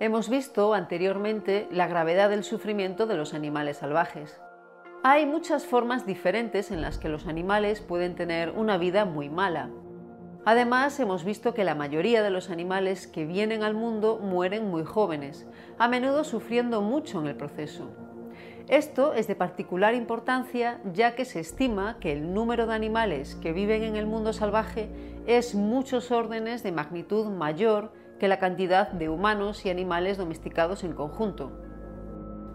Hemos visto anteriormente la gravedad del sufrimiento de los animales salvajes. Hay muchas formas diferentes en las que los animales pueden tener una vida muy mala. Además, hemos visto que la mayoría de los animales que vienen al mundo mueren muy jóvenes, a menudo sufriendo mucho en el proceso. Esto es de particular importancia ya que se estima que el número de animales que viven en el mundo salvaje es muchos órdenes de magnitud mayor que la cantidad de humanos y animales domesticados en conjunto.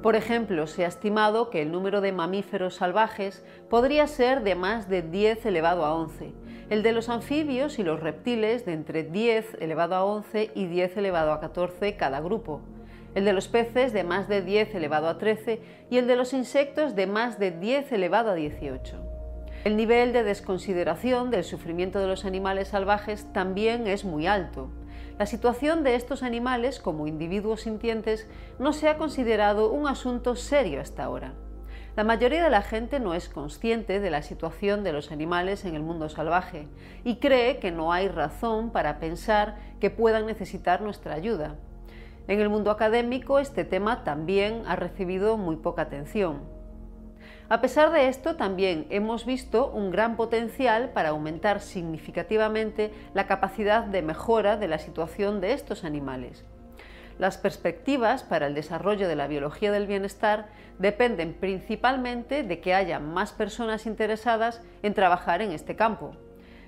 Por ejemplo, se ha estimado que el número de mamíferos salvajes podría ser de más de 10 elevado a 11, el de los anfibios y los reptiles de entre 10 elevado a 11 y 10 elevado a 14 cada grupo, el de los peces de más de 10 elevado a 13 y el de los insectos de más de 10 elevado a 18. El nivel de desconsideración del sufrimiento de los animales salvajes también es muy alto. La situación de estos animales como individuos sintientes no se ha considerado un asunto serio hasta ahora. La mayoría de la gente no es consciente de la situación de los animales en el mundo salvaje y cree que no hay razón para pensar que puedan necesitar nuestra ayuda. En el mundo académico este tema también ha recibido muy poca atención. A pesar de esto, también hemos visto un gran potencial para aumentar significativamente la capacidad de mejora de la situación de estos animales. Las perspectivas para el desarrollo de la biología del bienestar dependen principalmente de que haya más personas interesadas en trabajar en este campo.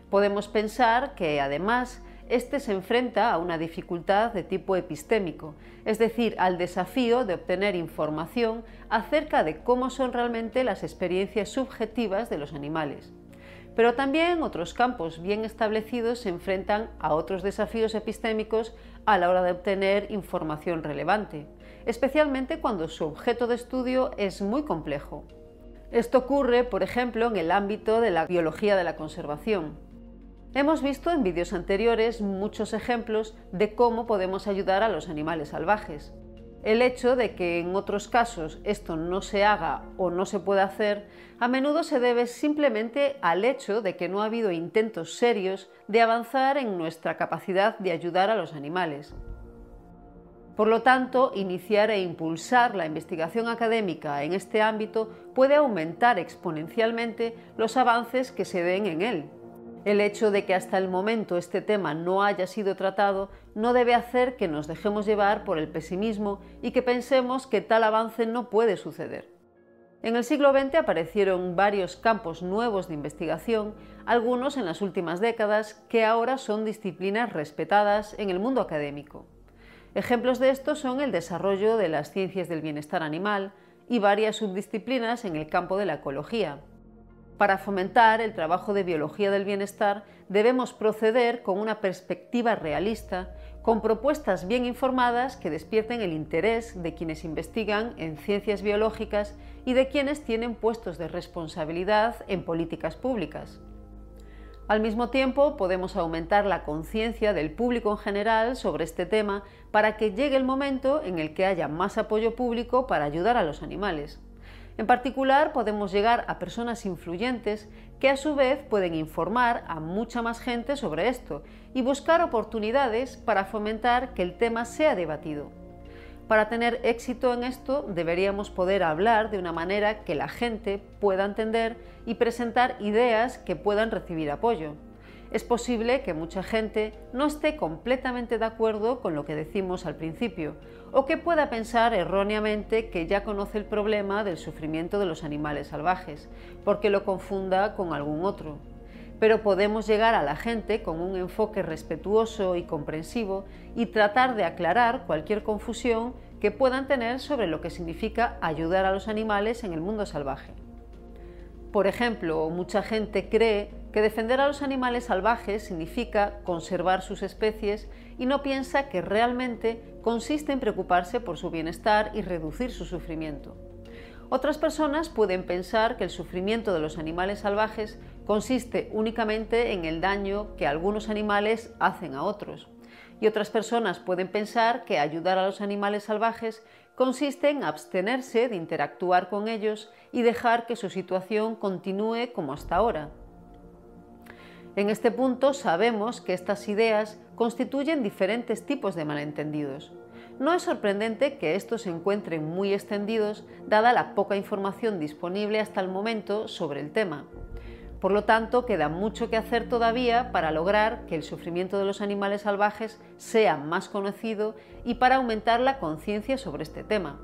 Podemos pensar que, además, este se enfrenta a una dificultad de tipo epistémico, es decir, al desafío de obtener información acerca de cómo son realmente las experiencias subjetivas de los animales. Pero también otros campos bien establecidos se enfrentan a otros desafíos epistémicos a la hora de obtener información relevante, especialmente cuando su objeto de estudio es muy complejo. Esto ocurre, por ejemplo, en el ámbito de la biología de la conservación. Hemos visto en vídeos anteriores muchos ejemplos de cómo podemos ayudar a los animales salvajes. El hecho de que en otros casos esto no se haga o no se pueda hacer a menudo se debe simplemente al hecho de que no ha habido intentos serios de avanzar en nuestra capacidad de ayudar a los animales. Por lo tanto, iniciar e impulsar la investigación académica en este ámbito puede aumentar exponencialmente los avances que se den en él. El hecho de que hasta el momento este tema no haya sido tratado no debe hacer que nos dejemos llevar por el pesimismo y que pensemos que tal avance no puede suceder. En el siglo XX aparecieron varios campos nuevos de investigación, algunos en las últimas décadas, que ahora son disciplinas respetadas en el mundo académico. Ejemplos de esto son el desarrollo de las ciencias del bienestar animal y varias subdisciplinas en el campo de la ecología. Para fomentar el trabajo de biología del bienestar debemos proceder con una perspectiva realista, con propuestas bien informadas que despierten el interés de quienes investigan en ciencias biológicas y de quienes tienen puestos de responsabilidad en políticas públicas. Al mismo tiempo, podemos aumentar la conciencia del público en general sobre este tema para que llegue el momento en el que haya más apoyo público para ayudar a los animales. En particular, podemos llegar a personas influyentes que a su vez pueden informar a mucha más gente sobre esto y buscar oportunidades para fomentar que el tema sea debatido. Para tener éxito en esto deberíamos poder hablar de una manera que la gente pueda entender y presentar ideas que puedan recibir apoyo es posible que mucha gente no esté completamente de acuerdo con lo que decimos al principio, o que pueda pensar erróneamente que ya conoce el problema del sufrimiento de los animales salvajes, porque lo confunda con algún otro. Pero podemos llegar a la gente con un enfoque respetuoso y comprensivo y tratar de aclarar cualquier confusión que puedan tener sobre lo que significa ayudar a los animales en el mundo salvaje. Por ejemplo, mucha gente cree que defender a los animales salvajes significa conservar sus especies y no piensa que realmente consiste en preocuparse por su bienestar y reducir su sufrimiento. Otras personas pueden pensar que el sufrimiento de los animales salvajes consiste únicamente en el daño que algunos animales hacen a otros. Y otras personas pueden pensar que ayudar a los animales salvajes consiste en abstenerse de interactuar con ellos y dejar que su situación continúe como hasta ahora. En este punto sabemos que estas ideas constituyen diferentes tipos de malentendidos. no es sorprendente que estos se encuentren muy extendidos dada la poca información disponible hasta el momento sobre el tema. Por lo tanto, queda mucho que hacer todavía para lograr que el sufrimiento de los animales salvajes sea más conocido y para aumentar la conciencia sobre este tema.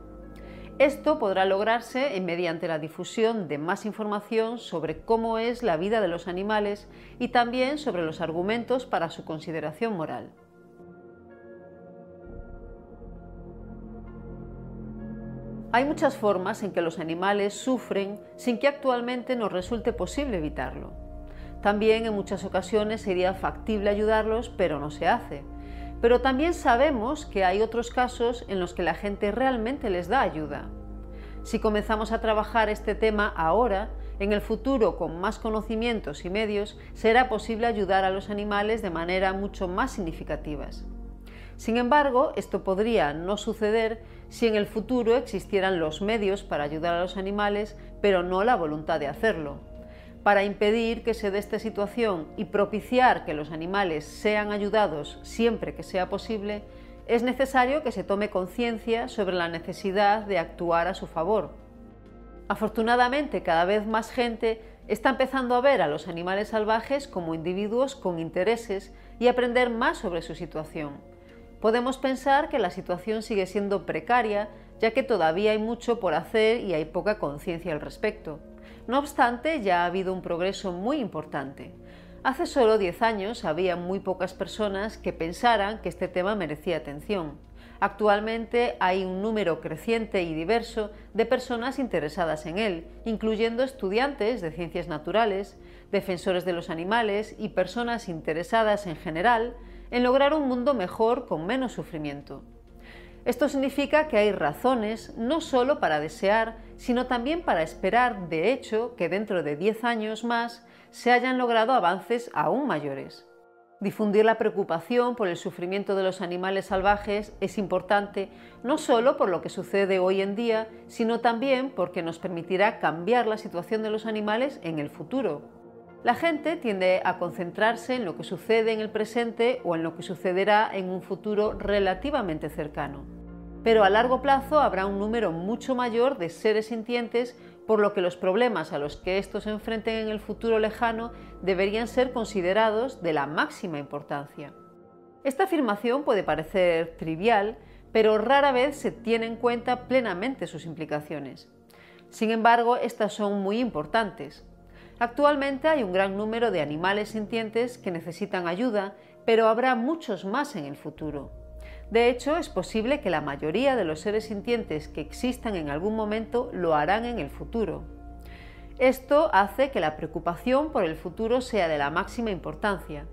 Esto podrá lograrse mediante la difusión de más información sobre cómo es la vida de los animales y también sobre los argumentos para su consideración moral. Hay muchas formas en que los animales sufren sin que actualmente nos resulte posible evitarlo. También en muchas ocasiones sería factible ayudarlos, pero no se hace. Pero también sabemos que hay otros casos en los que la gente realmente les da ayuda. Si comenzamos a trabajar este tema ahora, en el futuro con más conocimientos y medios, será posible ayudar a los animales de manera mucho más significativas. Sin embargo, esto podría no suceder si en el futuro existieran los medios para ayudar a los animales, pero no la voluntad de hacerlo. Para impedir que se dé esta situación y propiciar que los animales sean ayudados siempre que sea posible, es necesario que se tome conciencia sobre la necesidad de actuar a su favor. Afortunadamente, cada vez más gente está empezando a ver a los animales salvajes como individuos con intereses y aprender más sobre su situación podemos pensar que la situación sigue siendo precaria, ya que todavía hay mucho por hacer y hay poca conciencia al respecto. No obstante, ya ha habido un progreso muy importante. Hace solo 10 años había muy pocas personas que pensaran que este tema merecía atención. Actualmente hay un número creciente y diverso de personas interesadas en él, incluyendo estudiantes de ciencias naturales, defensores de los animales y personas interesadas en general en lograr un mundo mejor con menos sufrimiento. Esto significa que hay razones no solo para desear, sino también para esperar, de hecho, que dentro de 10 años más se hayan logrado avances aún mayores. Difundir la preocupación por el sufrimiento de los animales salvajes es importante no solo por lo que sucede hoy en día, sino también porque nos permitirá cambiar la situación de los animales en el futuro, la gente tiende a concentrarse en lo que sucede en el presente o en lo que sucederá en un futuro relativamente cercano. Pero a largo plazo habrá un número mucho mayor de seres sintientes, por lo que los problemas a los que estos se enfrenten en el futuro lejano deberían ser considerados de la máxima importancia. Esta afirmación puede parecer trivial, pero rara vez se tiene en cuenta plenamente sus implicaciones. Sin embargo, estas son muy importantes. Actualmente hay un gran número de animales sintientes que necesitan ayuda, pero habrá muchos más en el futuro. De hecho, es posible que la mayoría de los seres sintientes que existan en algún momento lo harán en el futuro. Esto hace que la preocupación por el futuro sea de la máxima importancia.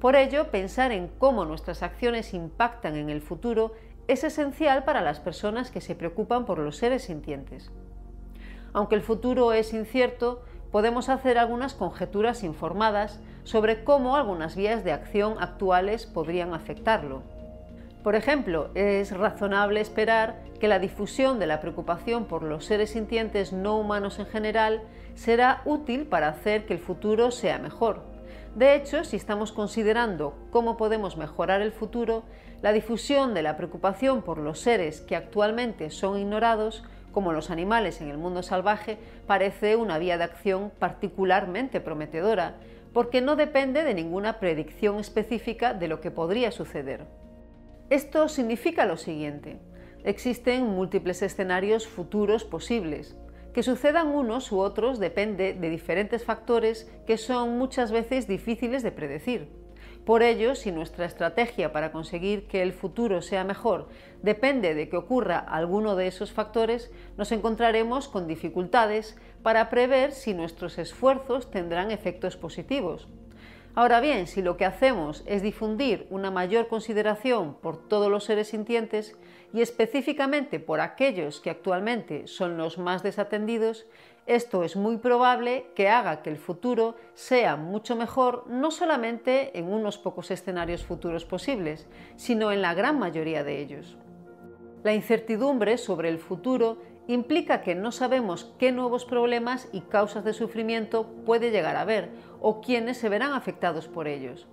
Por ello, pensar en cómo nuestras acciones impactan en el futuro es esencial para las personas que se preocupan por los seres sintientes. Aunque el futuro es incierto, podemos hacer algunas conjeturas informadas sobre cómo algunas vías de acción actuales podrían afectarlo. Por ejemplo, es razonable esperar que la difusión de la preocupación por los seres sintientes no humanos en general será útil para hacer que el futuro sea mejor. De hecho, si estamos considerando cómo podemos mejorar el futuro, la difusión de la preocupación por los seres que actualmente son ignorados como los animales en el mundo salvaje, parece una vía de acción particularmente prometedora, porque no depende de ninguna predicción específica de lo que podría suceder. Esto significa lo siguiente. Existen múltiples escenarios futuros posibles. Que sucedan unos u otros depende de diferentes factores que son muchas veces difíciles de predecir. Por ello, si nuestra estrategia para conseguir que el futuro sea mejor depende de que ocurra alguno de esos factores, nos encontraremos con dificultades para prever si nuestros esfuerzos tendrán efectos positivos. Ahora bien, si lo que hacemos es difundir una mayor consideración por todos los seres sintientes y específicamente por aquellos que actualmente son los más desatendidos, esto es muy probable que haga que el futuro sea mucho mejor no solamente en unos pocos escenarios futuros posibles, sino en la gran mayoría de ellos. La incertidumbre sobre el futuro implica que no sabemos qué nuevos problemas y causas de sufrimiento puede llegar a haber o quiénes se verán afectados por ellos.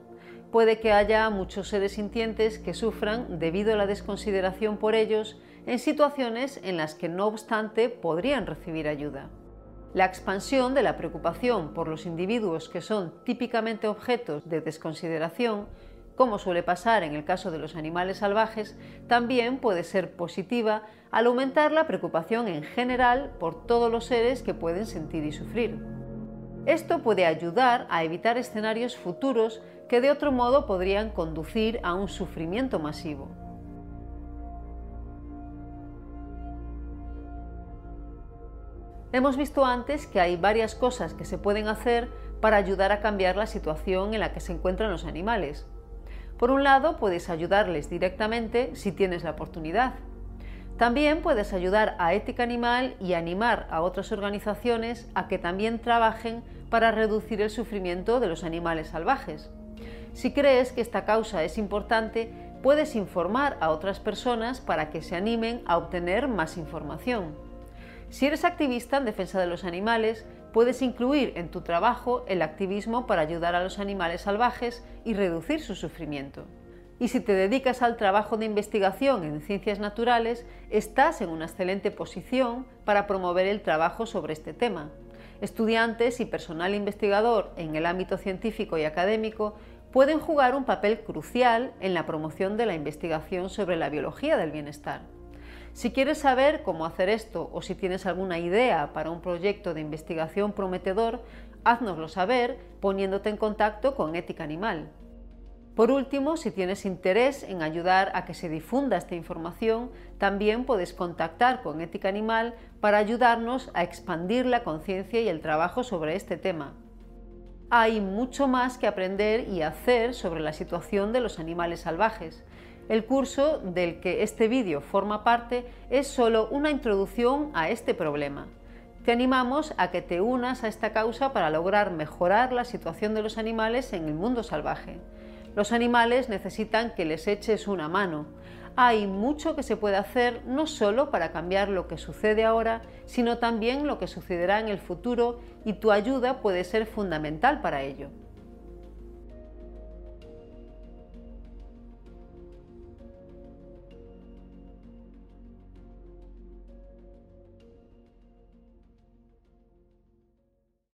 puede que haya muchos seres sintientes que sufran debido a la desconsideración por ellos en situaciones en las que no obstante podrían recibir ayuda. La expansión de la preocupación por los individuos que son típicamente objetos de desconsideración, como suele pasar en el caso de los animales salvajes, también puede ser positiva al aumentar la preocupación en general por todos los seres que pueden sentir y sufrir. Esto puede ayudar a evitar escenarios futuros que de otro modo podrían conducir a un sufrimiento masivo. Hemos visto antes que hay varias cosas que se pueden hacer para ayudar a cambiar la situación en la que se encuentran los animales. Por un lado, puedes ayudarles directamente si tienes la oportunidad. También puedes ayudar a Ética Animal y animar a otras organizaciones a que también trabajen para reducir el sufrimiento de los animales salvajes. Si crees que esta causa es importante, puedes informar a otras personas para que se animen a obtener más información. Si eres activista en defensa de los animales, puedes incluir en tu trabajo el activismo para ayudar a los animales salvajes y reducir su sufrimiento. Y si te dedicas al trabajo de investigación en ciencias naturales, estás en una excelente posición para promover el trabajo sobre este tema. Estudiantes y personal investigador en el ámbito científico y académico pueden jugar un papel crucial en la promoción de la investigación sobre la biología del bienestar. Si quieres saber cómo hacer esto o si tienes alguna idea para un proyecto de investigación prometedor, háznoslo saber poniéndote en contacto con Ética Animal. Por último, si tienes interés en ayudar a que se difunda esta información, también puedes contactar con Ética Animal para ayudarnos a expandir la conciencia y el trabajo sobre este tema. Hay mucho más que aprender y hacer sobre la situación de los animales salvajes. El curso del que este vídeo forma parte es solo una introducción a este problema. Te animamos a que te unas a esta causa para lograr mejorar la situación de los animales en el mundo salvaje. Los animales necesitan que les eches una mano. Hay mucho que se puede hacer no solo para cambiar lo que sucede ahora, sino también lo que sucederá en el futuro y tu ayuda puede ser fundamental para ello.